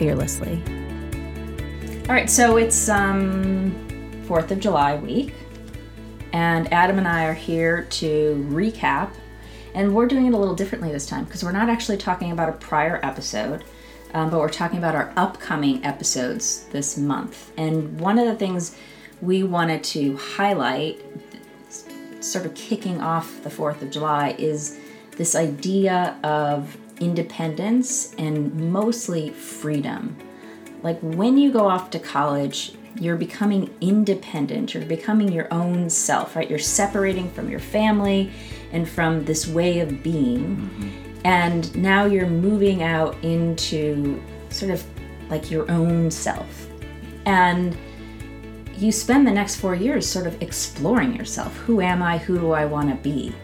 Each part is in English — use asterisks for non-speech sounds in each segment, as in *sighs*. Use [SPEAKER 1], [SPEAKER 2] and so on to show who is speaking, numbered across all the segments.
[SPEAKER 1] fearlessly. All right, so it's um, 4th of July week, and Adam and I are here to recap. And we're doing it a little differently this time because we're not actually talking about a prior episode, um, but we're talking about our upcoming episodes this month. And one of the things we wanted to highlight, sort of kicking off the 4th of July, is this idea of independence and mostly freedom. Like when you go off to college, you're becoming independent, you're becoming your own self, right? You're separating from your family and from this way of being. Mm-hmm. And now you're moving out into sort of like your own self. And you spend the next four years sort of exploring yourself. Who am I? Who do I want to be?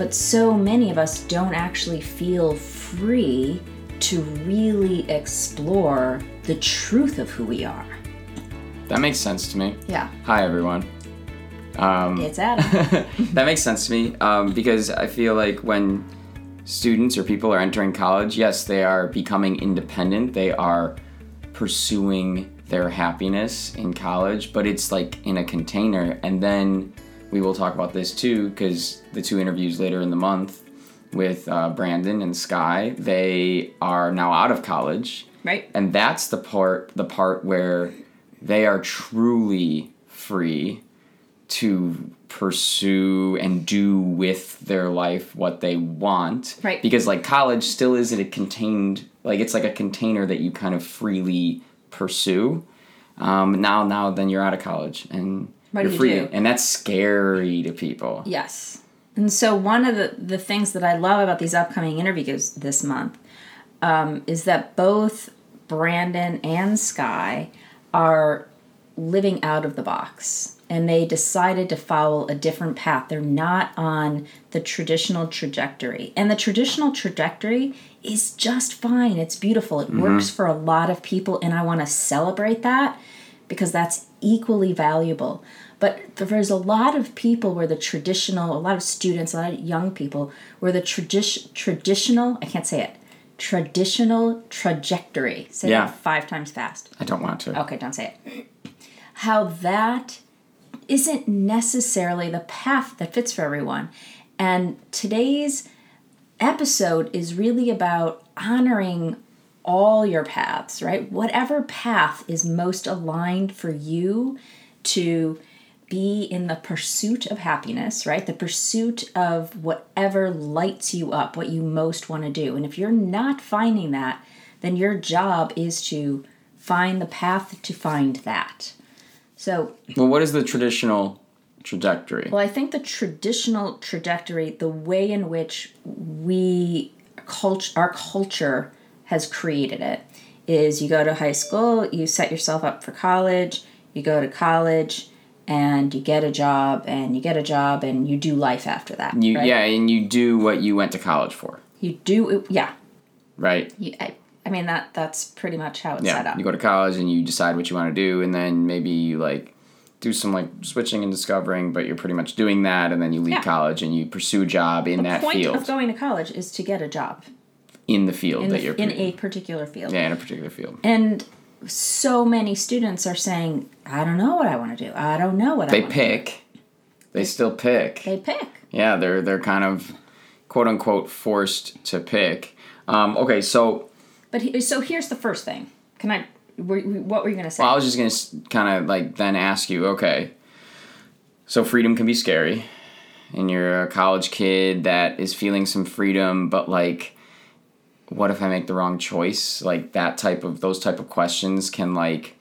[SPEAKER 1] But so many of us don't actually feel free to really explore the truth of who we are.
[SPEAKER 2] That makes sense to me.
[SPEAKER 1] Yeah.
[SPEAKER 2] Hi, everyone.
[SPEAKER 1] Um, it's Adam. *laughs*
[SPEAKER 2] that makes sense to me um, because I feel like when students or people are entering college, yes, they are becoming independent. They are pursuing their happiness in college, but it's like in a container. And then we will talk about this too because the two interviews later in the month with uh, Brandon and Sky, they are now out of college.
[SPEAKER 1] Right.
[SPEAKER 2] And that's the part the part where they are truly free to pursue and do with their life what they want.
[SPEAKER 1] Right.
[SPEAKER 2] Because like college still isn't a contained like it's like a container that you kind of freely pursue. Um, now now then you're out of college and
[SPEAKER 1] what
[SPEAKER 2] you're free.
[SPEAKER 1] do?
[SPEAKER 2] And that's scary to people.
[SPEAKER 1] Yes. And so one of the, the things that I love about these upcoming interviews this month um, is that both Brandon and Sky are living out of the box and they decided to follow a different path. They're not on the traditional trajectory. And the traditional trajectory is just fine. It's beautiful. It mm-hmm. works for a lot of people, and I want to celebrate that because that's equally valuable. But there's a lot of people where the traditional, a lot of students, a lot of young people, where the tradi- traditional, I can't say it, traditional trajectory. Say yeah. that five times fast.
[SPEAKER 2] I don't want to.
[SPEAKER 1] Okay, don't say it. How that isn't necessarily the path that fits for everyone. And today's episode is really about honoring all your paths, right? Whatever path is most aligned for you to be in the pursuit of happiness, right? The pursuit of whatever lights you up, what you most want to do. And if you're not finding that, then your job is to find the path to find that. So,
[SPEAKER 2] well, what is the traditional trajectory?
[SPEAKER 1] Well, I think the traditional trajectory, the way in which we culture, our culture has created it, is you go to high school, you set yourself up for college, you go to college, and you get a job and you get a job and you do life after that.
[SPEAKER 2] You
[SPEAKER 1] right?
[SPEAKER 2] yeah, and you do what you went to college for.
[SPEAKER 1] You do yeah.
[SPEAKER 2] Right.
[SPEAKER 1] You, I, I mean that that's pretty much how it's
[SPEAKER 2] yeah,
[SPEAKER 1] set up.
[SPEAKER 2] You go to college and you decide what you want to do and then maybe you like do some like switching and discovering, but you're pretty much doing that and then you leave yeah. college and you pursue a job in
[SPEAKER 1] the
[SPEAKER 2] that
[SPEAKER 1] field.
[SPEAKER 2] field.
[SPEAKER 1] The point of going to college is to get a job.
[SPEAKER 2] In the field
[SPEAKER 1] in
[SPEAKER 2] that
[SPEAKER 1] the,
[SPEAKER 2] you're
[SPEAKER 1] in a particular field.
[SPEAKER 2] Yeah, in a particular field.
[SPEAKER 1] And so many students are saying, I don't know what I want to do. I don't know what
[SPEAKER 2] they
[SPEAKER 1] I They
[SPEAKER 2] pick. They still pick.
[SPEAKER 1] They pick.
[SPEAKER 2] Yeah, they're they're kind of quote unquote forced to pick. Um, okay, so.
[SPEAKER 1] But he, so here's the first thing. Can I? What were you gonna say?
[SPEAKER 2] Well, I was just gonna kind of like then ask you. Okay. So freedom can be scary, and you're a college kid that is feeling some freedom, but like what if I make the wrong choice? Like that type of those type of questions can like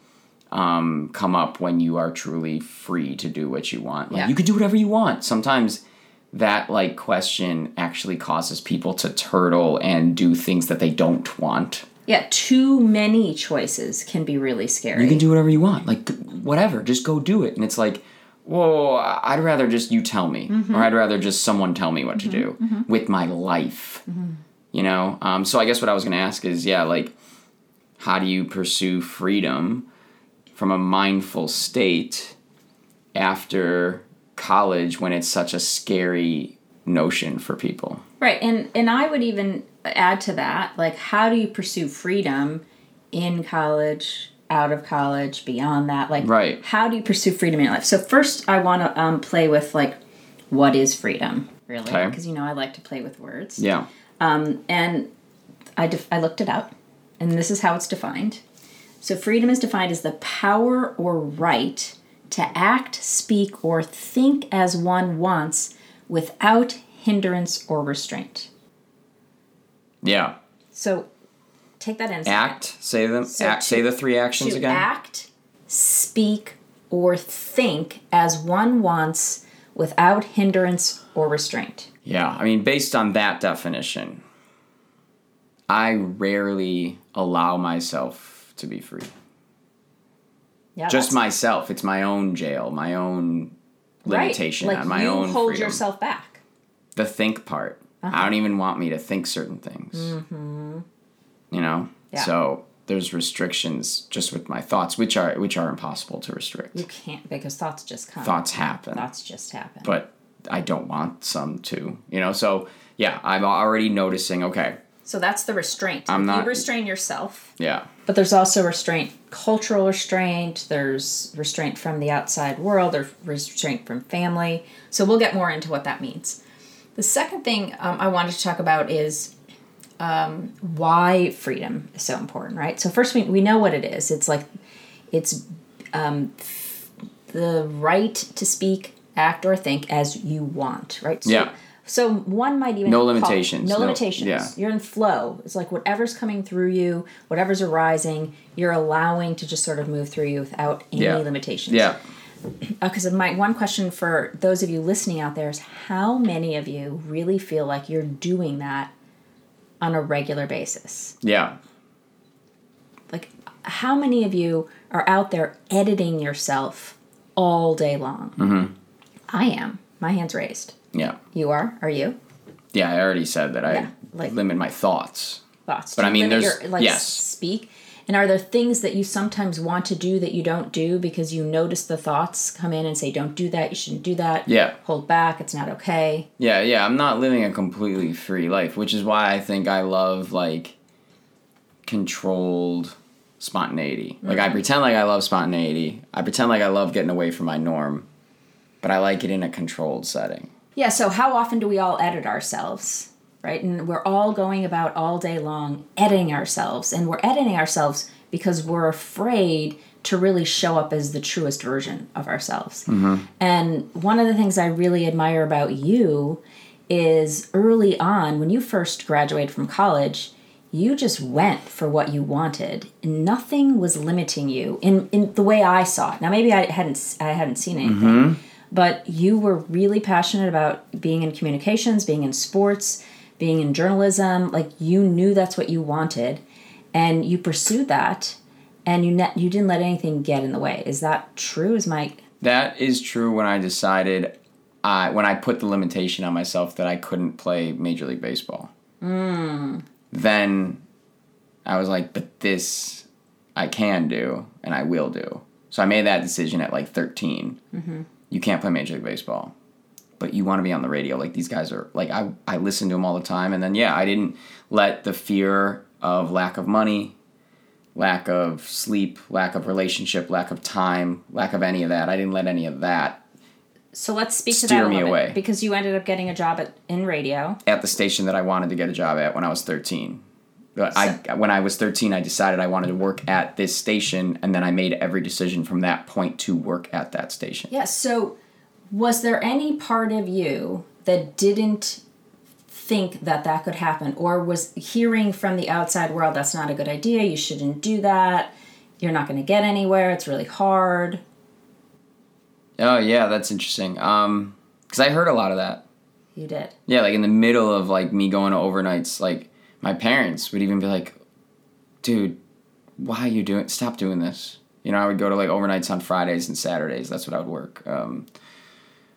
[SPEAKER 2] um, come up when you are truly free to do what you want. Like
[SPEAKER 1] yeah.
[SPEAKER 2] you could do whatever you want. Sometimes that like question actually causes people to turtle and do things that they don't want.
[SPEAKER 1] Yeah, too many choices can be really scary.
[SPEAKER 2] You can do whatever you want, like whatever, just go do it. And it's like, whoa, I'd rather just you tell me,
[SPEAKER 1] Mm-hmm.
[SPEAKER 2] or I'd rather just someone tell me what to do with my life. You know. Um, so I guess what I was gonna ask is, yeah, like, how do you pursue freedom from a mindful state after college when it's such a scary notion for people?
[SPEAKER 1] Right, and and I would even add to that, like, how do you pursue freedom in college, out of college, beyond that? Like,
[SPEAKER 2] Right.
[SPEAKER 1] How do you pursue freedom in your life? So first, I want to um, play with like, what is freedom? Really,
[SPEAKER 2] Okay.
[SPEAKER 1] because you know I like to play with words.
[SPEAKER 2] Yeah.
[SPEAKER 1] Um, and I, def- I looked it up, and this is how it's defined. So, freedom is defined as the power or right to act, speak, or think as one wants without hindrance or restraint.
[SPEAKER 2] Yeah.
[SPEAKER 1] So, take that in.
[SPEAKER 2] Act. Say them.
[SPEAKER 1] So
[SPEAKER 2] act.
[SPEAKER 1] to-
[SPEAKER 2] say the three actions
[SPEAKER 1] to
[SPEAKER 2] again.
[SPEAKER 1] act, speak, or think as one wants without hindrance or restraint.
[SPEAKER 2] Yeah, I mean, based on that definition, I rarely allow myself to be free.
[SPEAKER 1] Yeah,
[SPEAKER 2] Just myself. It's my own jail, my own
[SPEAKER 1] right.
[SPEAKER 2] limitation
[SPEAKER 1] like
[SPEAKER 2] on my
[SPEAKER 1] you
[SPEAKER 2] own
[SPEAKER 1] hold
[SPEAKER 2] freedom.
[SPEAKER 1] yourself back.
[SPEAKER 2] The think part.
[SPEAKER 1] Uh-huh.
[SPEAKER 2] I don't even want me to think certain things. Mm-hmm. You know.
[SPEAKER 1] Yeah.
[SPEAKER 2] So there's restrictions just with my thoughts, which are which are impossible to restrict.
[SPEAKER 1] You can't because thoughts just come.
[SPEAKER 2] Thoughts happen.
[SPEAKER 1] Thoughts just happen.
[SPEAKER 2] but I don't want some to, you know. So yeah, I'm already noticing. Okay,
[SPEAKER 1] So that's the restraint.
[SPEAKER 2] I'm
[SPEAKER 1] you
[SPEAKER 2] not-
[SPEAKER 1] restrain yourself,
[SPEAKER 2] yeah,
[SPEAKER 1] but there's also restraint, cultural restraint. There's restraint from the outside world. There's restraint from family. So we'll get more into what that means. The second thing um, I wanted to talk about is um, why freedom is so important, right? So first, we we know what it is. It's like it's um, the right to speak, act, or think as you want, right? So,
[SPEAKER 2] Yeah.
[SPEAKER 1] So one might even
[SPEAKER 2] No limitations.
[SPEAKER 1] no
[SPEAKER 2] No-
[SPEAKER 1] limitations.
[SPEAKER 2] yeah.
[SPEAKER 1] You're in flow. It's like whatever's coming through you, whatever's arising, you're allowing to just sort of move through you without any
[SPEAKER 2] Yeah.
[SPEAKER 1] limitations.
[SPEAKER 2] yeah.
[SPEAKER 1] Because my one question for those of you listening out there is how many of you really feel like you're doing that on a regular basis?
[SPEAKER 2] Yeah.
[SPEAKER 1] Like, how many of you are out there editing yourself all day long? Mm-hmm. I am. My hand's raised.
[SPEAKER 2] Yeah.
[SPEAKER 1] You are? Are you?
[SPEAKER 2] Yeah, I already said that I
[SPEAKER 1] Yeah, like-
[SPEAKER 2] limit my thoughts.
[SPEAKER 1] Thoughts?
[SPEAKER 2] But I mean, there's-
[SPEAKER 1] your, like
[SPEAKER 2] yes.
[SPEAKER 1] speak. And are there things that you sometimes want to do that you don't do because you notice the thoughts come in and say, "Don't do that. You shouldn't do that.
[SPEAKER 2] Yeah.
[SPEAKER 1] Hold back. It's not okay."
[SPEAKER 2] Yeah, yeah, I'm not living a completely free life, which is why I think I love like controlled spontaneity. Like I mm-hmm. pretend like I love spontaneity. I pretend like I love getting away from my norm, but I like it in a controlled setting.
[SPEAKER 1] Yeah. So how often do we all edit ourselves? Right, and we're all going about all day long editing ourselves, and we're editing ourselves because we're afraid to really show up as the truest version of ourselves. Mm-hmm. And one of the things I really admire about you is early on, when you first graduated from college, you just went for what you wanted. And nothing was limiting you in, in the way I saw it. Now maybe I hadn't I hadn't seen anything, mm-hmm. But you were really passionate about being in communications, being in sports, being in journalism. Like you knew that's what you wanted, and you pursued that, and you ne- you didn't let anything get in the way. Is that true? Is my
[SPEAKER 2] That is true when I decided I when I put the limitation on myself that I couldn't play Major League Baseball. Hmm. Then I was like, but this I can do and I will do. So I made that decision at like 13. Mm-hmm. You can't play Major League Baseball, but you want to be on the radio. Like these guys are like I I listen to them all the time, and then yeah, I didn't let the fear of lack of money lack of sleep, lack of relationship, lack of time, lack of any of that. I didn't let any of that
[SPEAKER 1] So let's speak to that a
[SPEAKER 2] me
[SPEAKER 1] little
[SPEAKER 2] away.
[SPEAKER 1] bit because you ended up getting a job at in radio.
[SPEAKER 2] at the station that I wanted to get a job at when I was 13. But I when I was 13, I decided I wanted to work at this station, and then I made every decision from that point to work at that station.
[SPEAKER 1] Yeah. So, was there any part of you that didn't think that that could happen, or was hearing from the outside world that's not a good idea? You shouldn't do that. You're not going to get anywhere. It's really hard.
[SPEAKER 2] Oh yeah, that's interesting. Um, because I heard a lot of that.
[SPEAKER 1] You did.
[SPEAKER 2] Yeah, like in the middle of like me going to overnights, like my parents would even be like, dude, why are you doing? Stop doing this. You know, I would go to like overnights on Fridays and Saturdays. That's what I would work. Um,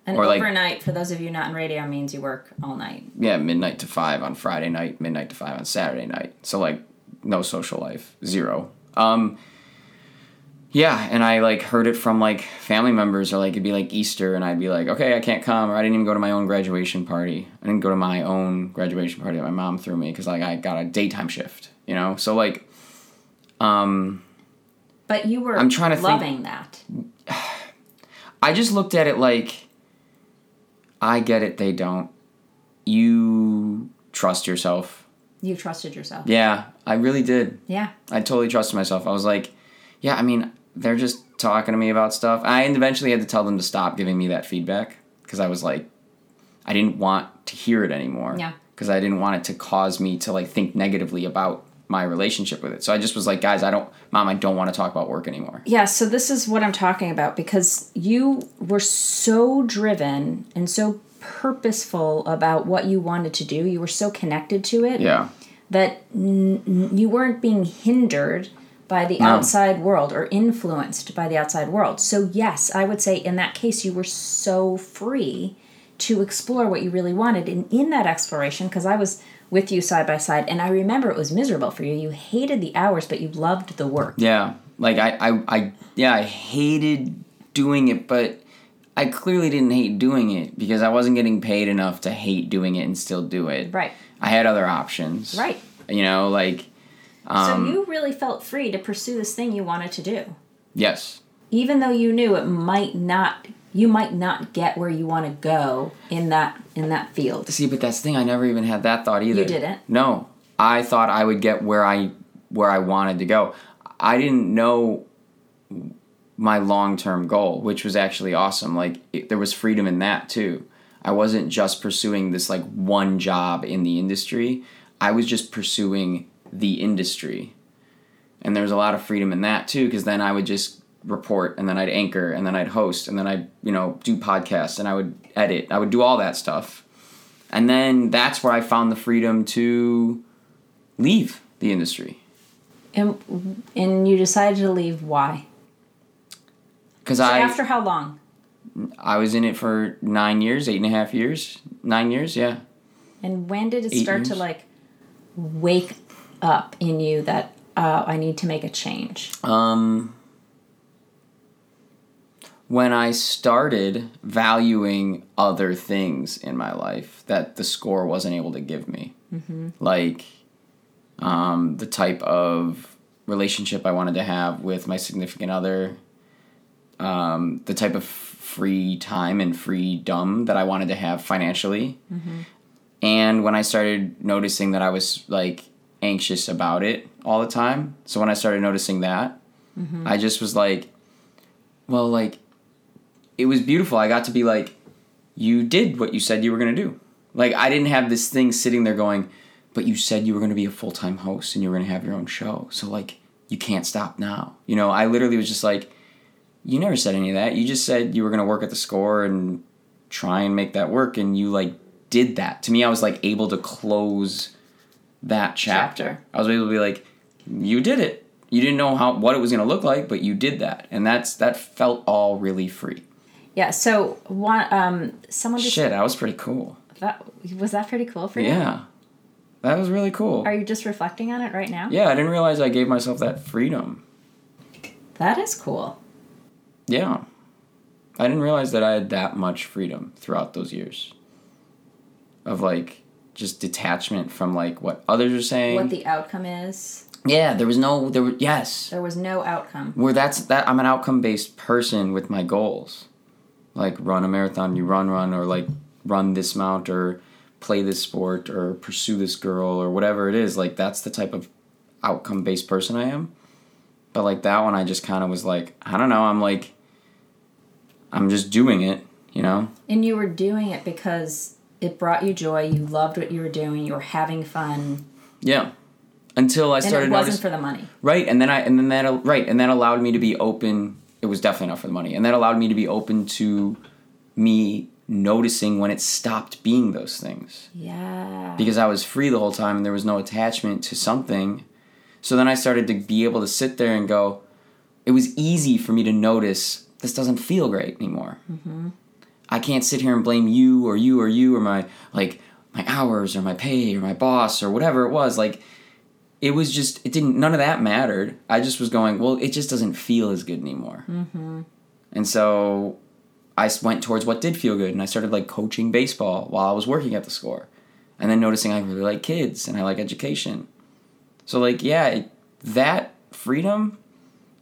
[SPEAKER 1] And
[SPEAKER 2] Or, like-
[SPEAKER 1] overnight, for those of you not in radio, means you work all night.
[SPEAKER 2] yeah, midnight to five on Friday night, midnight to five on Saturday night. So like no social life, zero. Um, yeah, and I like heard it from like family members, or like it'd be like Easter, and I'd be like, okay, I can't come, or I didn't even go to my own graduation party. I didn't go to my own graduation party that my mom threw me because like I got a daytime shift, you know. So like, um,
[SPEAKER 1] But you were
[SPEAKER 2] I'm trying to think-
[SPEAKER 1] loving that. *sighs*
[SPEAKER 2] I just looked at it like, I get it, they don't. You trust yourself.
[SPEAKER 1] You trusted yourself.
[SPEAKER 2] Yeah, I really did.
[SPEAKER 1] Yeah.
[SPEAKER 2] I totally trusted myself. I was like, yeah, I mean, they're just talking to me about stuff. I eventually had to tell them to stop giving me that feedback because I was like, I didn't want to hear it anymore.
[SPEAKER 1] Yeah.
[SPEAKER 2] Because I didn't want it to cause me to like think negatively about my relationship with it. So I just was like, guys, I don't, mom, I don't want to talk about work anymore.
[SPEAKER 1] Yeah, so this is what I'm talking about because you were so driven and so purposeful about what you wanted to do. You were so connected to it
[SPEAKER 2] Yeah.
[SPEAKER 1] that n- n- you weren't being hindered by the outside world or influenced by the outside world. So, yes, I would say in that case, you were so free to explore what you really wanted. And in that exploration, because I was with you side by side, and I remember it was miserable for you. You hated the hours, but you loved the work.
[SPEAKER 2] Yeah. Like I, I, I, yeah, I hated doing it, but I clearly didn't hate doing it because I wasn't getting paid enough to hate doing it and still do it.
[SPEAKER 1] Right.
[SPEAKER 2] I had other options.
[SPEAKER 1] Right.
[SPEAKER 2] You know, like, um,
[SPEAKER 1] so you really felt free to pursue this thing you wanted to do,
[SPEAKER 2] yes.
[SPEAKER 1] even though you knew it might not. You might not get where you want to go in that in that field.
[SPEAKER 2] See, but that's the thing. I never even had that thought either.
[SPEAKER 1] You didn't?
[SPEAKER 2] No, I thought I would get where I where I wanted to go. I didn't know my long term goal, which was actually awesome. Like it, there was freedom in that too. I wasn't just pursuing this like one job in the industry. I was just pursuing the industry, and there was a lot of freedom in that too. Because then I would just report, and then I'd anchor, and then I'd host, and then I'd you know do podcasts, and I would edit. I would do all that stuff, and then that's where I found the freedom to leave the industry
[SPEAKER 1] And and you decided to leave. Why?
[SPEAKER 2] because
[SPEAKER 1] So
[SPEAKER 2] I
[SPEAKER 1] after how long?
[SPEAKER 2] I was in it for nine years, eight and a half years, nine years, yeah.
[SPEAKER 1] And when did it
[SPEAKER 2] Eight
[SPEAKER 1] start to like wake up in you that uh, I need to make a change?
[SPEAKER 2] Um, when I started valuing other things in my life that the score wasn't able to give me, like um, the type of relationship I wanted to have with my significant other, um, the type of free time and freedom that I wanted to have financially. And when I started noticing that I was like anxious about it all the time, so when I started noticing that, mm-hmm. I just was like, well, like, it was beautiful. I got to be like, you did what you said you were going to do. Like, I didn't have this thing sitting there going, but you said you were going to be a full time host and you were going to have your own show. So, like, you can't stop now. You know, I literally was just like, you never said any of that. You just said you were going to work at the score and try and make that work. And you, like, did that. To me, I was, like, able to close that chapter.
[SPEAKER 1] Chapter.
[SPEAKER 2] I was able to be like, you did it. You didn't know how what it was going to look like, but you did that. And that's that felt all really free.
[SPEAKER 1] Yeah. So one, um, someone just
[SPEAKER 2] Shit, that was pretty cool.
[SPEAKER 1] that was that pretty cool for you.
[SPEAKER 2] Yeah. That was really cool.
[SPEAKER 1] Are you just reflecting on it right now?
[SPEAKER 2] Yeah, I didn't realize I gave myself that freedom.
[SPEAKER 1] That is cool.
[SPEAKER 2] Yeah. I didn't realize that I had that much freedom throughout those years. Of like just detachment from like what others are saying.
[SPEAKER 1] What the outcome is.
[SPEAKER 2] yeah, there was no there was yes.
[SPEAKER 1] There was no outcome.
[SPEAKER 2] Where that's that I'm an outcome based person with my goals. Like run a marathon, you run run or like run this mount or play this sport or pursue this girl or whatever it is. Like that's the type of outcome based person I am. But like that one I just kind of was like, I don't know, I'm like I'm just doing it, you know?
[SPEAKER 1] And you were doing it because it brought you joy. You loved what you were doing. You were having fun,
[SPEAKER 2] Yeah. Until I started.
[SPEAKER 1] and it wasn't for the money.
[SPEAKER 2] Right, and then I and then that right, and that allowed me to be open. It was definitely not for the money, and that allowed me to be open to me noticing when it stopped being those things
[SPEAKER 1] Yeah.
[SPEAKER 2] because I was free the whole time and there was no attachment to something. So then I started to be able to sit there and go, it was easy for me to notice this doesn't feel great anymore. Mm-hmm. I can't sit here and blame you or you or you or my like my hours or my pay or my boss or whatever it was. Like it was just it didn't none of that mattered. I just was going, well, it just doesn't feel as good anymore. Mm-hmm. And so I went towards what did feel good, and I started like coaching baseball while I was working at the score, and then noticing I really like kids and I like education. So like yeah, it, that freedom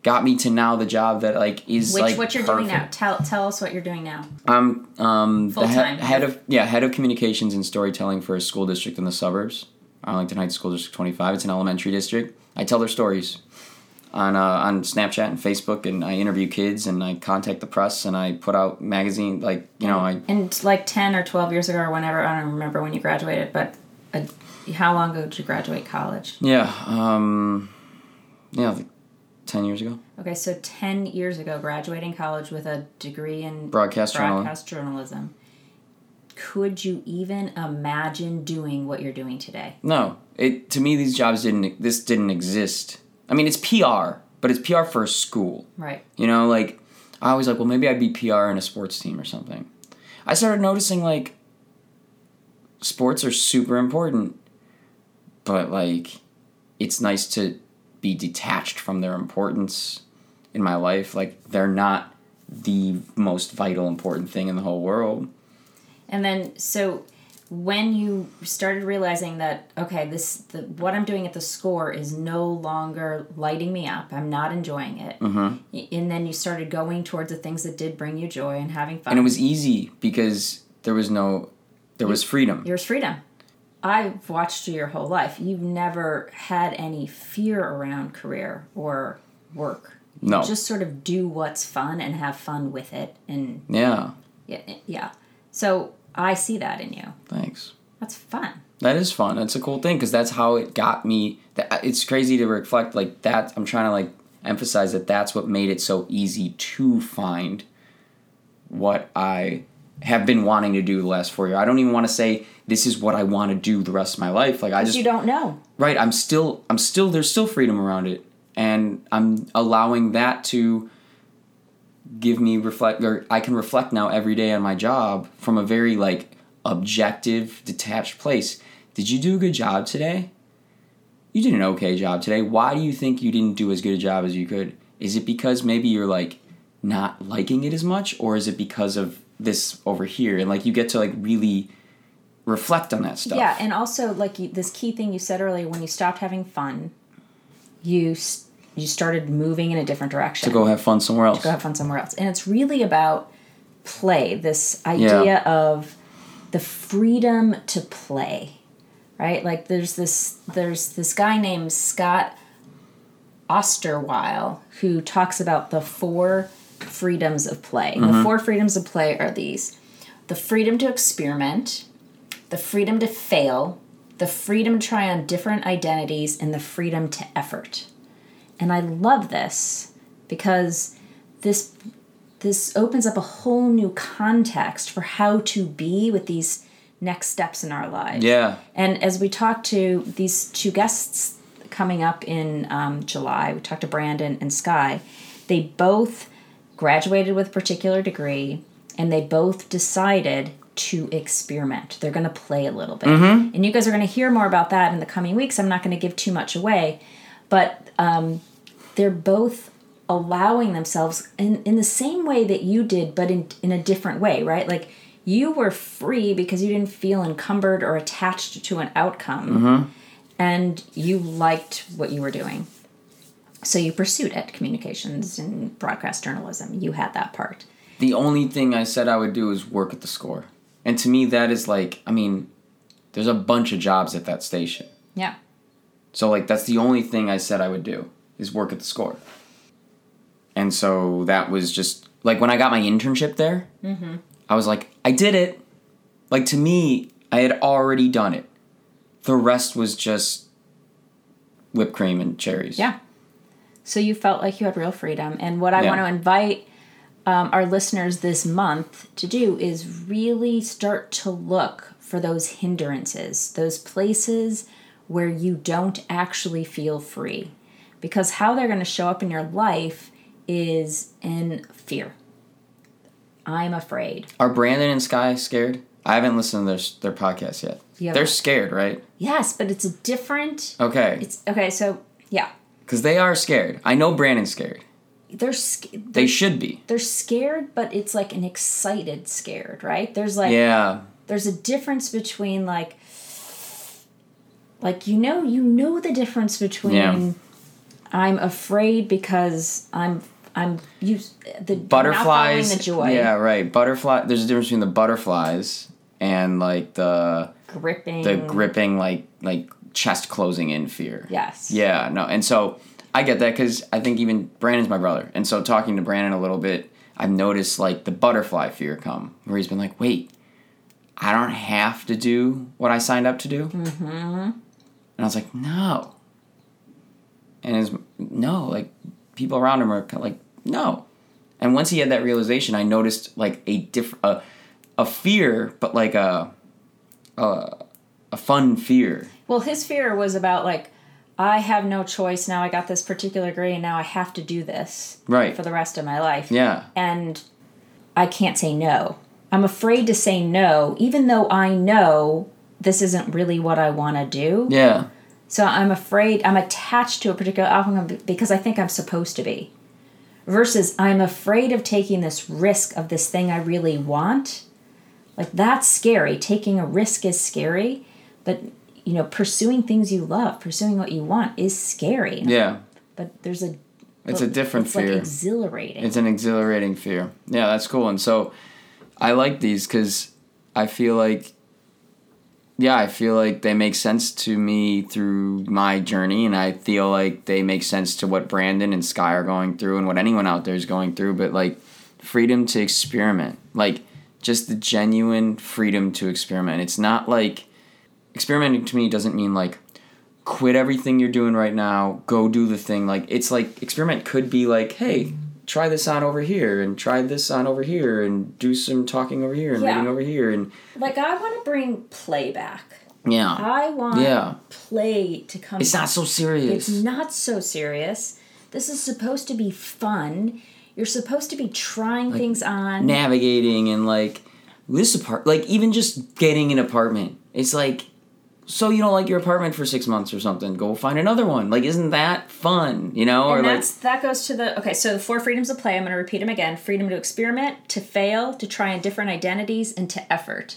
[SPEAKER 2] got me to now the job that like is
[SPEAKER 1] Which
[SPEAKER 2] like
[SPEAKER 1] what you're
[SPEAKER 2] perfect.
[SPEAKER 1] doing now? Tell tell us what you're doing now.
[SPEAKER 2] I'm um, the
[SPEAKER 1] Full-time.
[SPEAKER 2] head, head of yeah head of communications and storytelling for a school district in the suburbs, Arlington Heights School District 25. It's an elementary district. I tell their stories on uh, on Snapchat and Facebook, and I interview kids, and I contact the press, and I put out magazine like you know I
[SPEAKER 1] And like ten or twelve years ago or whenever I don't remember when you graduated, but uh, how long ago did you graduate college?
[SPEAKER 2] yeah um yeah like ten years ago
[SPEAKER 1] Okay, so ten years ago, graduating college with a degree in
[SPEAKER 2] broadcast
[SPEAKER 1] broadcast journalism. Could you even imagine doing what you're doing today?
[SPEAKER 2] No, it to me these jobs didn't this didn't exist. I mean it's PR, but it's PR for a school.
[SPEAKER 1] Right.
[SPEAKER 2] You know, like I was like, well, maybe I'd be PR in a sports team or something. I started noticing like sports are super important, but like it's nice to be detached from their importance in my life. Like they're not the most vital important thing in the whole world.
[SPEAKER 1] And then so when you started realizing that okay, this the, what I'm doing at the score is no longer lighting me up. I'm not enjoying it. Mm-hmm. And then you started going towards the things that did bring you joy and having fun.
[SPEAKER 2] And it was easy because there was no there was freedom.
[SPEAKER 1] Yours freedom. I've watched you your whole life. You've never had any fear around career or work.
[SPEAKER 2] No.
[SPEAKER 1] Just sort of do what's fun and have fun with it. And
[SPEAKER 2] Yeah.
[SPEAKER 1] yeah, eh, yeah. So I see that in you.
[SPEAKER 2] Thanks.
[SPEAKER 1] That's fun.
[SPEAKER 2] That is fun. That's a cool thing because that's how it got me. That it's crazy to reflect like that. I'm trying to like emphasize that that's what made it so easy to find what I have been wanting to do the last four years. I don't even want to say this is what I want to do the rest of my life. Like I just
[SPEAKER 1] you don't know.
[SPEAKER 2] right. I'm still. I'm still. There's still freedom around it, and I'm allowing that to give me reflect or I can reflect now every day on my job from a very like objective detached place. Did you do a good job today? You did an okay job today. Why do you think you didn't do as good a job as you could? Is it because maybe you're like not liking it as much or is it because of this over here and like you get to like really reflect on that stuff.
[SPEAKER 1] Yeah, and also like you, this key thing you said earlier when you stopped having fun, you you started moving in a different direction.
[SPEAKER 2] to go have fun somewhere else.
[SPEAKER 1] to go have fun somewhere else. And it's really about play, this idea
[SPEAKER 2] Yeah.
[SPEAKER 1] of the freedom to play. Right? Like there's this there's this guy named Scot Osterweil who talks about the four freedoms of play. The four freedoms of play are these. The freedom to experiment, the freedom to fail, the freedom to try on different identities, and the freedom to effort. And I love this because this this opens up a whole new context for how to be with these next steps in our lives.
[SPEAKER 2] Yeah.
[SPEAKER 1] And as we talk to these two guests coming up in um, July, we talked to Brandon and Sky. They both graduated with a particular degree, and they both decided to experiment. They're going to play a little bit, and you guys are going to hear more about that in the coming weeks. I'm not going to give too much away, but um, they're both allowing themselves in, in the same way that you did, but in, in a different way, right? Like you were free because you didn't feel encumbered or attached to an outcome, and you liked what you were doing. So you pursued it, communications and broadcast journalism. You had that part.
[SPEAKER 2] The only thing I said I would do is work at the score. And to me that is like I mean, there's a bunch of jobs at that station.
[SPEAKER 1] Yeah.
[SPEAKER 2] So like that's the only thing I said I would do is work at the score. And so that was just like when I got my internship there, mm-hmm. I was like, I did it. Like to me, I had already done it. The rest was just whipped cream and cherries.
[SPEAKER 1] Yeah. So you felt like you had real freedom. And what I
[SPEAKER 2] Yeah.
[SPEAKER 1] want to invite um, our listeners this month to do is really start to look for those hindrances, those places where you don't actually feel free. Because how they're going to show up in your life is in fear. I'm afraid.
[SPEAKER 2] Are Brandon and Sky scared? I haven't listened to their their podcast yet.
[SPEAKER 1] Yeah.
[SPEAKER 2] They're scared, right?
[SPEAKER 1] Yes, but it's a different.
[SPEAKER 2] Okay.
[SPEAKER 1] It's okay. So yeah,
[SPEAKER 2] Because they are scared. I know Brandon's scared.
[SPEAKER 1] they're sc-
[SPEAKER 2] They
[SPEAKER 1] they're,
[SPEAKER 2] should be.
[SPEAKER 1] they're scared, but it's like an excited scared, right? There's like
[SPEAKER 2] Yeah.
[SPEAKER 1] there's a difference between like like you know you know the difference between
[SPEAKER 2] Yeah.
[SPEAKER 1] I'm afraid because I'm I'm you the
[SPEAKER 2] Butterflies.
[SPEAKER 1] the joy
[SPEAKER 2] Yeah, right. Butterfly. There's a difference between the butterflies and like the
[SPEAKER 1] gripping
[SPEAKER 2] the gripping like like chest closing in fear.
[SPEAKER 1] yes
[SPEAKER 2] Yeah, no, and so I get that because I think even Brandon's my brother, and so talking to Brandon a little bit, I've noticed like the butterfly fear come, where he's been like, "Wait, I don't have to do what I signed up to do," mm-hmm. and I was like, "No," and his no, like people around him are kind of like, "No," and once he had that realization, I noticed like a different a, a fear, but like a a a fun fear.
[SPEAKER 1] Well his fear was about like I have no choice now I got this particular grade and now I have to do this
[SPEAKER 2] Right.
[SPEAKER 1] for the rest of my life
[SPEAKER 2] Yeah.
[SPEAKER 1] and I can't say no. I'm afraid to say no, even though I know this isn't really what I want to do.
[SPEAKER 2] Yeah.
[SPEAKER 1] So I'm afraid, I'm attached to a particular outcome because I think I'm supposed to be. Versus I'm afraid of taking this risk of this thing I really want. Like that's scary. Taking a risk is scary, but you know, pursuing things you love, pursuing what you want is scary.
[SPEAKER 2] Yeah.
[SPEAKER 1] But there's a
[SPEAKER 2] It's a different fear.
[SPEAKER 1] it's
[SPEAKER 2] fear.
[SPEAKER 1] like exhilarating.
[SPEAKER 2] It's an exhilarating fear. Yeah, that's cool. And so I like these because I feel like, yeah, I feel like they make sense to me through my journey. And I feel like they make sense to what Brandon and Sky are going through and what anyone out there is going through. But like freedom to experiment, like just the genuine freedom to experiment. It's not like experimenting to me doesn't mean like quit everything you're doing right now, go do the thing. Like it's like experiment could be like, hey, try this on over here and try this on over here and do some talking over here and
[SPEAKER 1] Yeah.
[SPEAKER 2] reading over here and
[SPEAKER 1] like I want to bring play back.
[SPEAKER 2] yeah.
[SPEAKER 1] I want
[SPEAKER 2] Yeah.
[SPEAKER 1] play to come.
[SPEAKER 2] It's not so serious.
[SPEAKER 1] It's not so serious. This is supposed to be fun. You're supposed to be trying things on.
[SPEAKER 2] navigating and like this apart like even just getting an apartment. It's like so you don't like your apartment for six months or something, go find another one. Like isn't that fun? You know? or
[SPEAKER 1] and
[SPEAKER 2] like
[SPEAKER 1] that's that goes to the okay. So the four freedoms of play. I'm going to repeat them again: freedom to experiment, to fail, to try on different identities, and to effort.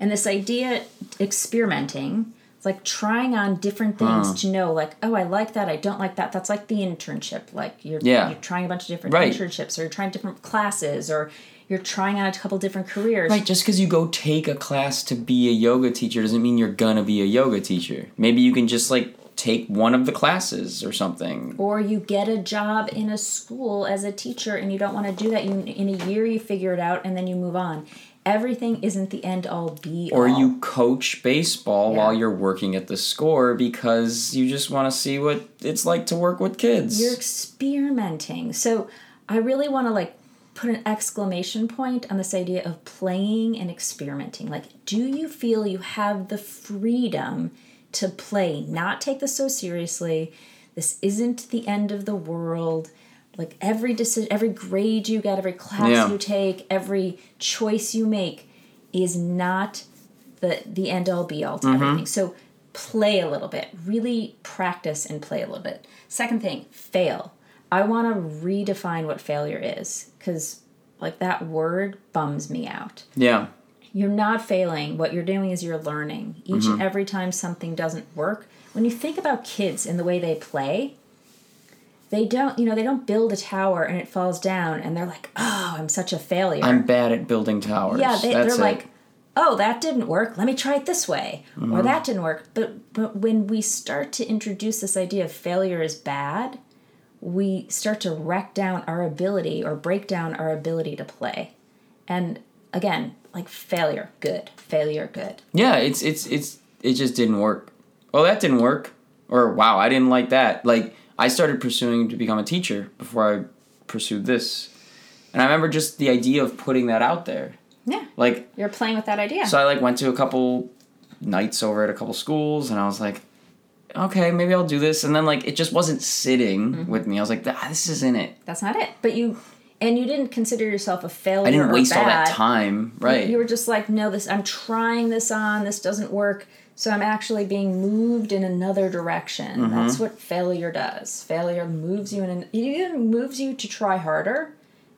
[SPEAKER 1] And this idea, experimenting, it's like trying on different things to know, like, oh, I like that, I don't like that. That's like the internship. Like you're
[SPEAKER 2] Yeah.
[SPEAKER 1] you're trying a bunch of different
[SPEAKER 2] Right.
[SPEAKER 1] internships, or you're trying different classes, or you're trying out a couple different careers.
[SPEAKER 2] Right, just because you go take a class to be a yoga teacher doesn't mean you're gonna be a yoga teacher. Maybe you can just like take one of the classes or something.
[SPEAKER 1] or you get a job in a school as a teacher and you don't want to do that you in a year you figure it out and then you move on everything isn't the end all be all.
[SPEAKER 2] Or you coach baseball
[SPEAKER 1] Yeah.
[SPEAKER 2] while you're working at the score because you just want to see what it's like to work with kids.
[SPEAKER 1] you're experimenting so i really want to like put an exclamation point on this idea of playing and experimenting. Like do you feel you have the freedom to play not take this so seriously? This isn't the end of the world. Like every decision every grade you get every class
[SPEAKER 2] Yeah.
[SPEAKER 1] you take every choice you make is not the the end all be all to mm-hmm. everything. So play a little bit. Really practice and play a little bit. Second thing fail i want to redefine what failure is because like that word bums me out
[SPEAKER 2] yeah.
[SPEAKER 1] you're not failing. What you're doing is you're learning. Each and every time something doesn't work, when you think about kids and the way they play, they don't, you know, they don't build a tower and it falls down and they're like, oh, I'm such a failure.
[SPEAKER 2] I'm bad at building towers.
[SPEAKER 1] yeah, they,
[SPEAKER 2] it.
[SPEAKER 1] like, oh, that didn't work. Let me try it this way.
[SPEAKER 2] Mm-hmm.
[SPEAKER 1] Or that didn't work. But, but when we start to introduce this idea of failure is bad, we start to wreck down our ability or break down our ability to play. And again, like failure, good. Failure, good.
[SPEAKER 2] Yeah, it's it's it's it just didn't work. Oh, that didn't work. Or wow, I didn't like that. Like I started pursuing to become a teacher before I pursued this. And I remember just the idea of putting that out there.
[SPEAKER 1] Yeah.
[SPEAKER 2] Like
[SPEAKER 1] You're playing with that idea.
[SPEAKER 2] so I like went to a couple nights over at a couple schools and I was like, okay, maybe I'll do this, and then like it just wasn't sitting
[SPEAKER 1] Mm-hmm.
[SPEAKER 2] with me. I was like, ah, this isn't it.
[SPEAKER 1] That's not it. But you, and you didn't consider yourself a failure.
[SPEAKER 2] I didn't waste all that time, right?
[SPEAKER 1] You were just like, no, this. I'm trying this on. This doesn't work. So I'm actually being moved in another direction.
[SPEAKER 2] Mm-hmm.
[SPEAKER 1] That's what failure does. Failure moves you in. An, it either moves you to try harder,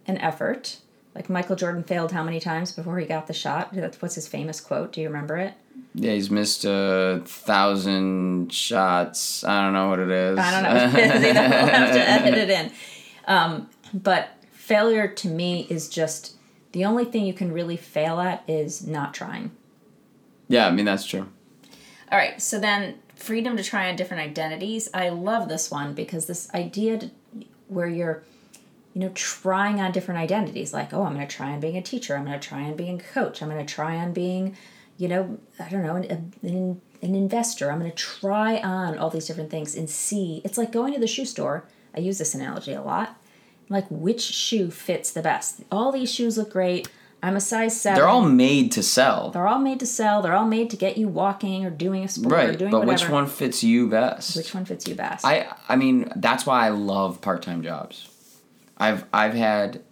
[SPEAKER 1] and effort. Like Michael Jordan failed how many times before he got the shot? That's what's his famous quote. Do you remember it?
[SPEAKER 2] yeah, he's missed a thousand shots. I don't know what it is.
[SPEAKER 1] I don't know. what it is either. we'll have to edit it in. Um, but failure to me is just the only thing you can really fail at is not trying.
[SPEAKER 2] yeah, I mean that's true.
[SPEAKER 1] All right, so then freedom to try on different identities. I love this one because this idea to, where you're, you know, trying on different identities. Like, oh, I'm going to try on being a teacher. I'm going to try on being a coach. I'm going to try on being, you know, I don't know, an, an, an investor. I'm going to try on all these different things and see. It's like going to the shoe store. I use this analogy a lot. Like, which shoe fits the best? All these shoes look great. I'm a size seven.
[SPEAKER 2] They're all made to sell,
[SPEAKER 1] They're all made to sell. They're all made to get you walking or doing a sport or
[SPEAKER 2] right?
[SPEAKER 1] doing
[SPEAKER 2] But
[SPEAKER 1] whatever.
[SPEAKER 2] which one fits you best?
[SPEAKER 1] Which one fits you best?
[SPEAKER 2] I I mean that's why I love part time jobs. I've I've had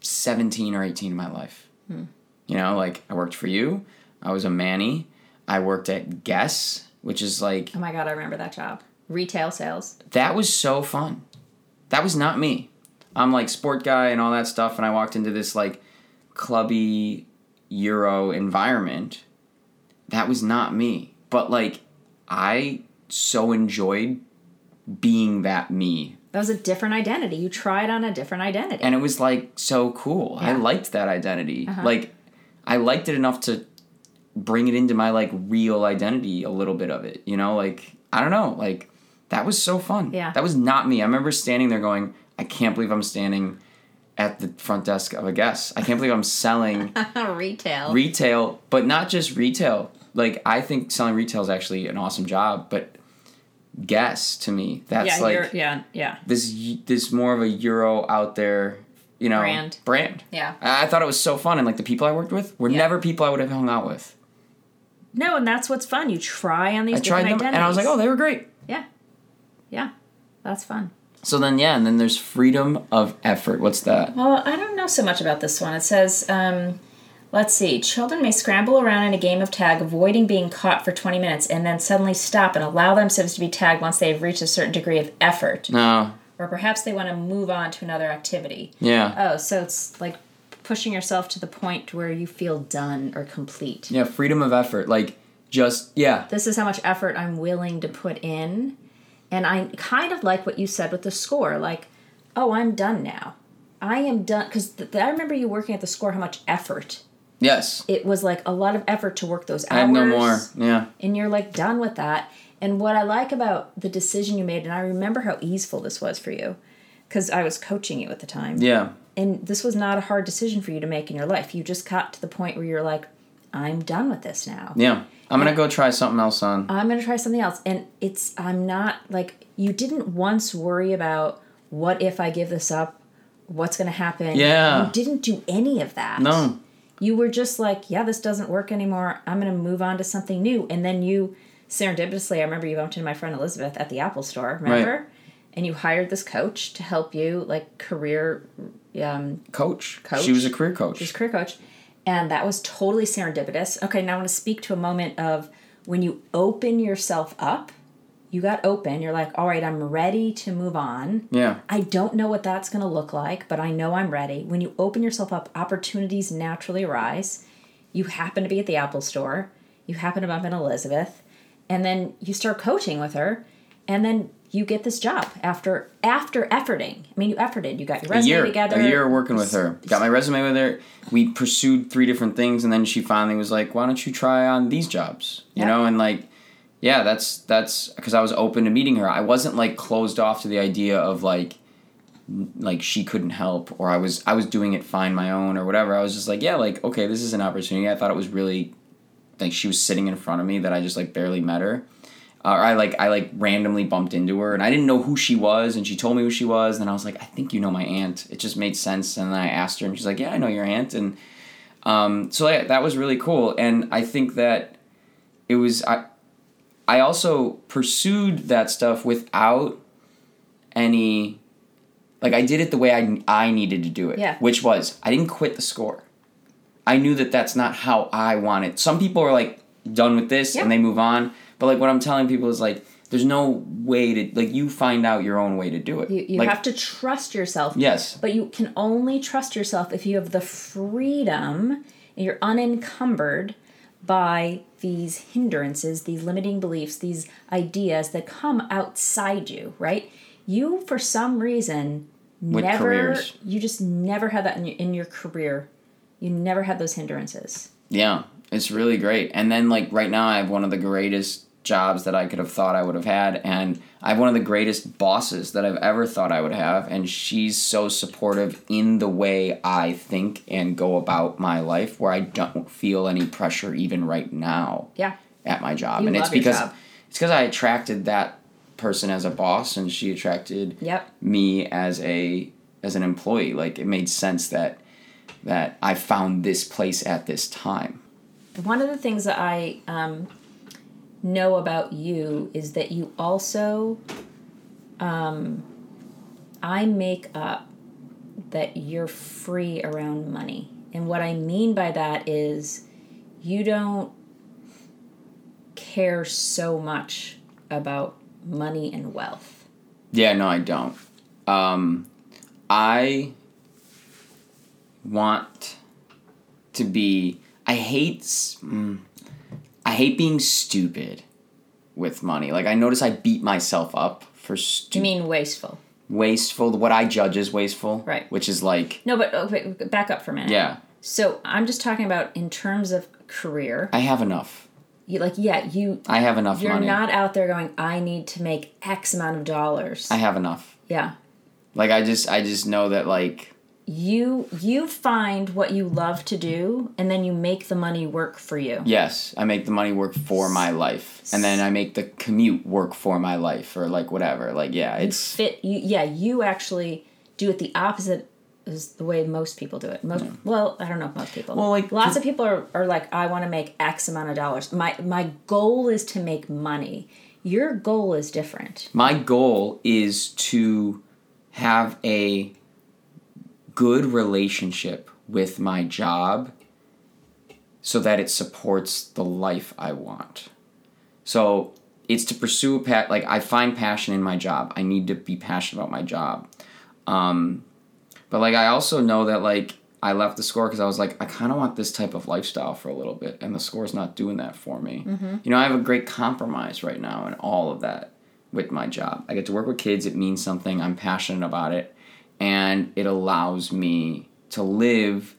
[SPEAKER 2] seventeen or eighteen in my life.
[SPEAKER 1] Hmm.
[SPEAKER 2] You know, like I worked for you. I was a manny. I worked at Guess, which is like
[SPEAKER 1] oh my god, I remember that job. Retail sales.
[SPEAKER 2] that was so fun. That was not me. I'm like sport guy and all that stuff, and I walked into this like clubby Euro environment. That was not me. But like I so enjoyed being that me
[SPEAKER 1] That was a different identity. You tried on a different identity.
[SPEAKER 2] and it was like so cool. I liked that identity.
[SPEAKER 1] Uh-huh.
[SPEAKER 2] Like I liked it enough to bring it into my like real identity a little bit of it. You know, like I don't know, like that was so fun.
[SPEAKER 1] Yeah.
[SPEAKER 2] That was not me. I remember standing there going, I can't believe I'm standing at the front desk of a guest. I can't believe I'm selling *laughs*
[SPEAKER 1] Retail.
[SPEAKER 2] retail, but not just retail. Like I think selling retail is actually an awesome job, but Guess to me that's
[SPEAKER 1] yeah,
[SPEAKER 2] like
[SPEAKER 1] you're, yeah, yeah,
[SPEAKER 2] this this more of a euro out there you know
[SPEAKER 1] Brand.
[SPEAKER 2] brand
[SPEAKER 1] yeah.
[SPEAKER 2] i I thought it was so fun and like the people i worked with were
[SPEAKER 1] Yeah.
[SPEAKER 2] never people i would have hung out with
[SPEAKER 1] No, and that's what's fun. You try on these
[SPEAKER 2] i tried
[SPEAKER 1] different
[SPEAKER 2] them
[SPEAKER 1] identities.
[SPEAKER 2] and i was like oh they were great
[SPEAKER 1] yeah, yeah, that's fun.
[SPEAKER 2] so then yeah and then there's freedom of effort what's that
[SPEAKER 1] Well, I don't know so much about this one. It says, um, let's see, children may scramble around in a game of tag, avoiding being caught for 20 minutes, and then suddenly stop and allow themselves to be tagged once they have reached a certain degree of effort.
[SPEAKER 2] no
[SPEAKER 1] Or perhaps they want to move on to another activity.
[SPEAKER 2] yeah
[SPEAKER 1] Oh, so it's like pushing yourself to the point where you feel done or complete.
[SPEAKER 2] yeah freedom of effort like just yeah
[SPEAKER 1] This is how much effort I'm willing to put in. And I kind of like what you said with the score like, oh, I'm done now. I am done. Because th- I remember you working at the score, how much effort.
[SPEAKER 2] Yes
[SPEAKER 1] It was like a lot of effort to work those hours.
[SPEAKER 2] i have no more yeah
[SPEAKER 1] And you're like done with that. And what I like about the decision you made, and I remember how easeful this was for you, because I was coaching you at the time.
[SPEAKER 2] yeah
[SPEAKER 1] and this was not a hard decision for you to make in your life. You just got to the point where you're like, I'm done with this now.
[SPEAKER 2] yeah i'm gonna go try something else on
[SPEAKER 1] I'm going to try something else. And it's, I'm not like, you didn't once worry about what if I give this up? What's going to happen?
[SPEAKER 2] Yeah.
[SPEAKER 1] You didn't do any of that.
[SPEAKER 2] no
[SPEAKER 1] You were just like, yeah, this doesn't work anymore. I'm going to move on to something new. And then you, serendipitously, I remember you bumped into my friend Elizabeth at the Apple store, remember? And you hired this coach to help you, like, career um,
[SPEAKER 2] coach.
[SPEAKER 1] Coach?
[SPEAKER 2] she was a career coach
[SPEAKER 1] She's a career coach. And that was totally serendipitous. Okay, now I want to speak to a moment of when you open yourself up, you got open, you're like, all right, I'm ready to move on.
[SPEAKER 2] yeah
[SPEAKER 1] I don't know what that's going to look like, but I know I'm ready. When you open yourself up, opportunities naturally arise. You happen to be at the Apple store, you happen to bump into Elizabeth, and then you start coaching with her, and then you get this job after after efforting. I mean, you efforted. You got your
[SPEAKER 2] a
[SPEAKER 1] resume
[SPEAKER 2] year,
[SPEAKER 1] together.
[SPEAKER 2] a year working with her. Got my resume with her. We pursued three different things, and then she finally was like, "Why don't you try on these jobs?" You
[SPEAKER 1] Yeah.
[SPEAKER 2] know, and like, yeah, that's that's because I was open to meeting her. I wasn't like closed off to the idea of like, like she couldn't help, or I was I was doing it fine my own or whatever. I was just like, yeah, like okay, this is an opportunity. I thought it was really, like she was sitting in front of me that I just like barely met her. Or I like I like randomly bumped into her and I didn't know who she was and she told me who she was and I was like I think you know my aunt it just made sense and I asked her and she's like yeah I know your aunt and um, so that was really cool and I think that it was I I also pursued that stuff without any like I did it the way I I needed to do it.
[SPEAKER 1] Yeah.
[SPEAKER 2] Which was I didn't quit the score. I knew that that's not how I wanted. Some people are like done with this
[SPEAKER 1] Yeah.
[SPEAKER 2] and they move on, but like what I'm telling people is like there's no way to like you find out your own way to do it.
[SPEAKER 1] You, you
[SPEAKER 2] like,
[SPEAKER 1] have to trust yourself.
[SPEAKER 2] Yes.
[SPEAKER 1] But you can only trust yourself if you have the freedom and you're unencumbered by these hindrances, these limiting beliefs, these ideas that come outside you, right? You, for some reason,
[SPEAKER 2] With
[SPEAKER 1] never,
[SPEAKER 2] careers.
[SPEAKER 1] you just never had that in your, in your career. You never had those hindrances.
[SPEAKER 2] Yeah, it's really great. And then like right now I have one of the greatest jobs that I could have thought I would have had and I have one of the greatest bosses that I've ever thought I would have and she's so supportive in the way I think and go about my life where I don't feel any pressure even right now
[SPEAKER 1] Yeah.
[SPEAKER 2] at my job.
[SPEAKER 1] You
[SPEAKER 2] and it's because
[SPEAKER 1] job.
[SPEAKER 2] it's because I attracted that person as a boss and she attracted
[SPEAKER 1] Yep.
[SPEAKER 2] me as a as an employee. Like it made sense that that I found this place at this time.
[SPEAKER 1] One of the things that I um, know about you is that you also, um, I make up that you're free around money. And what I mean by that is you don't care so much about money and wealth.
[SPEAKER 2] Yeah, no, I don't. Um, I want to be. I hate. Mm, hate being stupid with money. Like I notice I beat myself up for
[SPEAKER 1] You
[SPEAKER 2] stupid,
[SPEAKER 1] mean wasteful?
[SPEAKER 2] wasteful. What I judge as wasteful,
[SPEAKER 1] Right.
[SPEAKER 2] Which is like,
[SPEAKER 1] No, but okay, back up for a minute.
[SPEAKER 2] yeah,
[SPEAKER 1] So I'm just talking about in terms of career.
[SPEAKER 2] I have enough.
[SPEAKER 1] You like, yeah, you
[SPEAKER 2] I have enough
[SPEAKER 1] You're
[SPEAKER 2] money.
[SPEAKER 1] not out there going, I need to make X amount of dollars.
[SPEAKER 2] I have enough.
[SPEAKER 1] yeah.
[SPEAKER 2] Like I just, I just know that like
[SPEAKER 1] You you find what you love to do and then you make the money work for you.
[SPEAKER 2] Yes, I make the money work for my life, and then I make the commute work for my life, or like whatever. Like, yeah, it's
[SPEAKER 1] Fit you yeah, you actually do it the opposite is the way most people do it. Most well, I don't know if most people.
[SPEAKER 2] Well, like,
[SPEAKER 1] lots of people are, are like, I want to make X amount of dollars. My my goal is to make money. Your goal is different.
[SPEAKER 2] my goal is to have a good relationship with my job, so that it supports the life I want. So it's to pursue a pat like I find passion in my job. I need to be passionate about my job. Um, but like I also know that like I left the score because I was like I kind of want this type of lifestyle for a little bit, and the score's not doing that for me. You know, I have a great compromise right now in all of that with my job. I get to work with kids. It means something. I'm passionate about it, and it allows me to live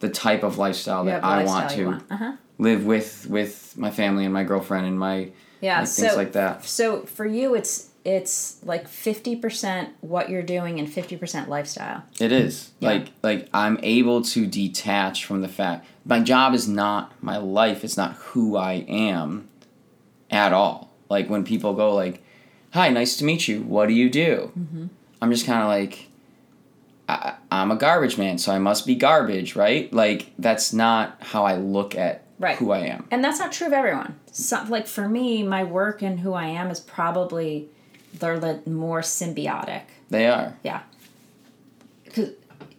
[SPEAKER 2] the type of lifestyle that I want
[SPEAKER 1] lifestyle
[SPEAKER 2] to
[SPEAKER 1] want. Uh-huh.
[SPEAKER 2] live with with my family and my girlfriend and my
[SPEAKER 1] Yeah,
[SPEAKER 2] like, things
[SPEAKER 1] so
[SPEAKER 2] like that.
[SPEAKER 1] So for you, it's it's like fifty percent what you're doing and fifty percent lifestyle.
[SPEAKER 2] It is
[SPEAKER 1] Yeah.
[SPEAKER 2] like like I'm able to detach from the fact my job is not my life. It's not who I am at all. Like when people go like, "Hi, nice to meet you. What do you do?"
[SPEAKER 1] Mm-hmm.
[SPEAKER 2] I'm just kind of like, I, I'm a garbage man, so I must be garbage, right? Like that's not how I look at
[SPEAKER 1] Right.
[SPEAKER 2] who I am.
[SPEAKER 1] And that's not true of everyone. Some, like for me, my work and who I am is probably they're the more symbiotic.
[SPEAKER 2] They are.
[SPEAKER 1] Yeah. Cause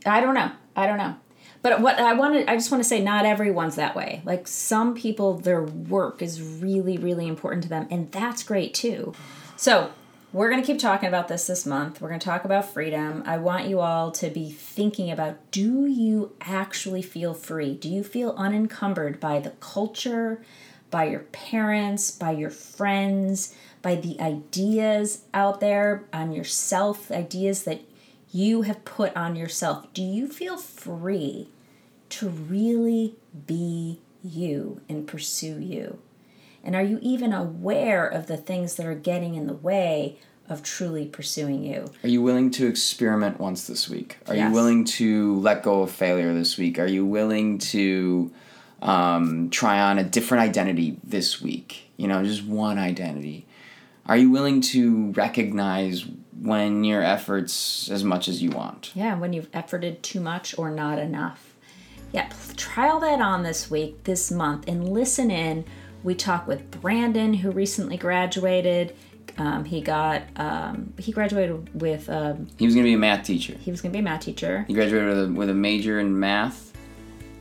[SPEAKER 1] I don't know. I don't know. But what I wanted, I just want to say, not everyone's that way. Like some people, their work is really, really important to them, and that's great too. So we're gonna keep talking about this this month. We're gonna talk about freedom. I want you all to be thinking about: Do you actually feel free? Do you feel unencumbered by the culture, by your parents, by your friends, by the ideas out there on yourself, ideas that you have put on yourself. Do you feel free to really be you and pursue you? And are you even aware of the things that are getting in the way of truly pursuing you?
[SPEAKER 2] Are you willing to experiment once this week? Are
[SPEAKER 1] Yes.
[SPEAKER 2] you willing to let go of failure this week? Are you willing to um, try on a different identity this week? You know, just one identity. Are you willing to recognize when your efforts as much as you want?
[SPEAKER 1] Yeah, when you've efforted too much or not enough. Yeah, all that on this week, this month, and listen in We talk with Brandon, who recently graduated. Um, he got um, he graduated with um,
[SPEAKER 2] He was going to be a math teacher.
[SPEAKER 1] he was going to be a math teacher,
[SPEAKER 2] He graduated with a, with a major in math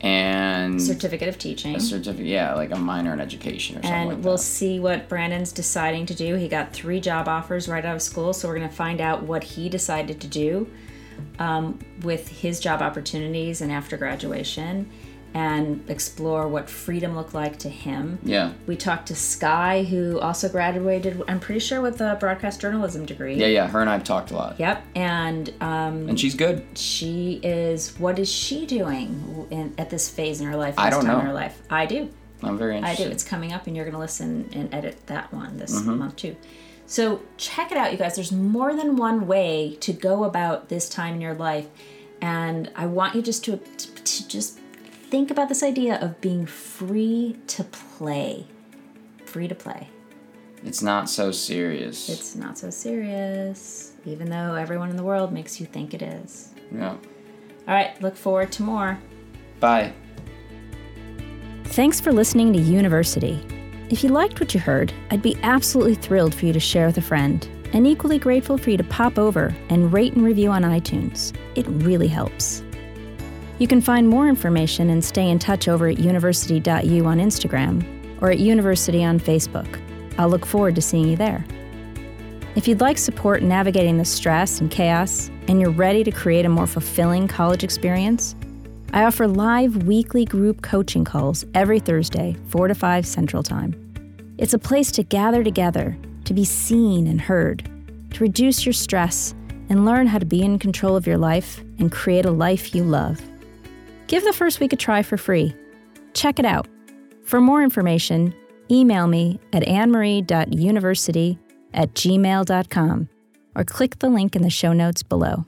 [SPEAKER 2] and
[SPEAKER 1] certificate of teaching.
[SPEAKER 2] a certificate. Yeah, like a minor in education or something
[SPEAKER 1] and
[SPEAKER 2] like
[SPEAKER 1] we'll see what Brandon's deciding to do. He got three job offers right out of school, so we're going to find out what he decided to do um, with his job opportunities and after graduation, and explore what freedom looked like to him.
[SPEAKER 2] Yeah.
[SPEAKER 1] We talked to Sky, who also graduated. I'm pretty sure with a broadcast journalism degree.
[SPEAKER 2] Yeah, yeah. Her and I've talked a lot.
[SPEAKER 1] Yep, and um,
[SPEAKER 2] And she's good.
[SPEAKER 1] she is. What is she doing in, at this phase in her life?
[SPEAKER 2] I don't
[SPEAKER 1] time
[SPEAKER 2] know.
[SPEAKER 1] in her life. I do.
[SPEAKER 2] I'm very
[SPEAKER 1] I do. It's coming up, and you're going to listen and edit that one this
[SPEAKER 2] Mm-hmm.
[SPEAKER 1] month too. So check it out, you guys. There's more than one way to go about this time in your life, and I want you just to to just think about this idea of being free to play. Free to play.
[SPEAKER 2] It's not so serious.
[SPEAKER 1] It's not so serious, even though everyone in the world makes you think it is.
[SPEAKER 2] yeah.
[SPEAKER 1] All right, look forward to more.
[SPEAKER 2] Bye.
[SPEAKER 1] Thanks for listening to University. If you liked what you heard, I'd be absolutely thrilled for you to share with a friend, and equally grateful for you to pop over and rate and review on iTunes. It really helps. You can find more information and stay in touch over at university.u on Instagram or at University on Facebook. I'll look forward to seeing you there. If you'd like support navigating the stress and chaos, and you're ready to create a more fulfilling college experience, I offer live weekly group coaching calls every Thursday, 4 to 5 Central Time. It's a place to gather together, to be seen and heard, to reduce your stress and learn how to be in control of your life and create a life you love. Give the first week a try for free. Check it out. For more information, email me at annemarie.university at gmail.com or click the link in the show notes below.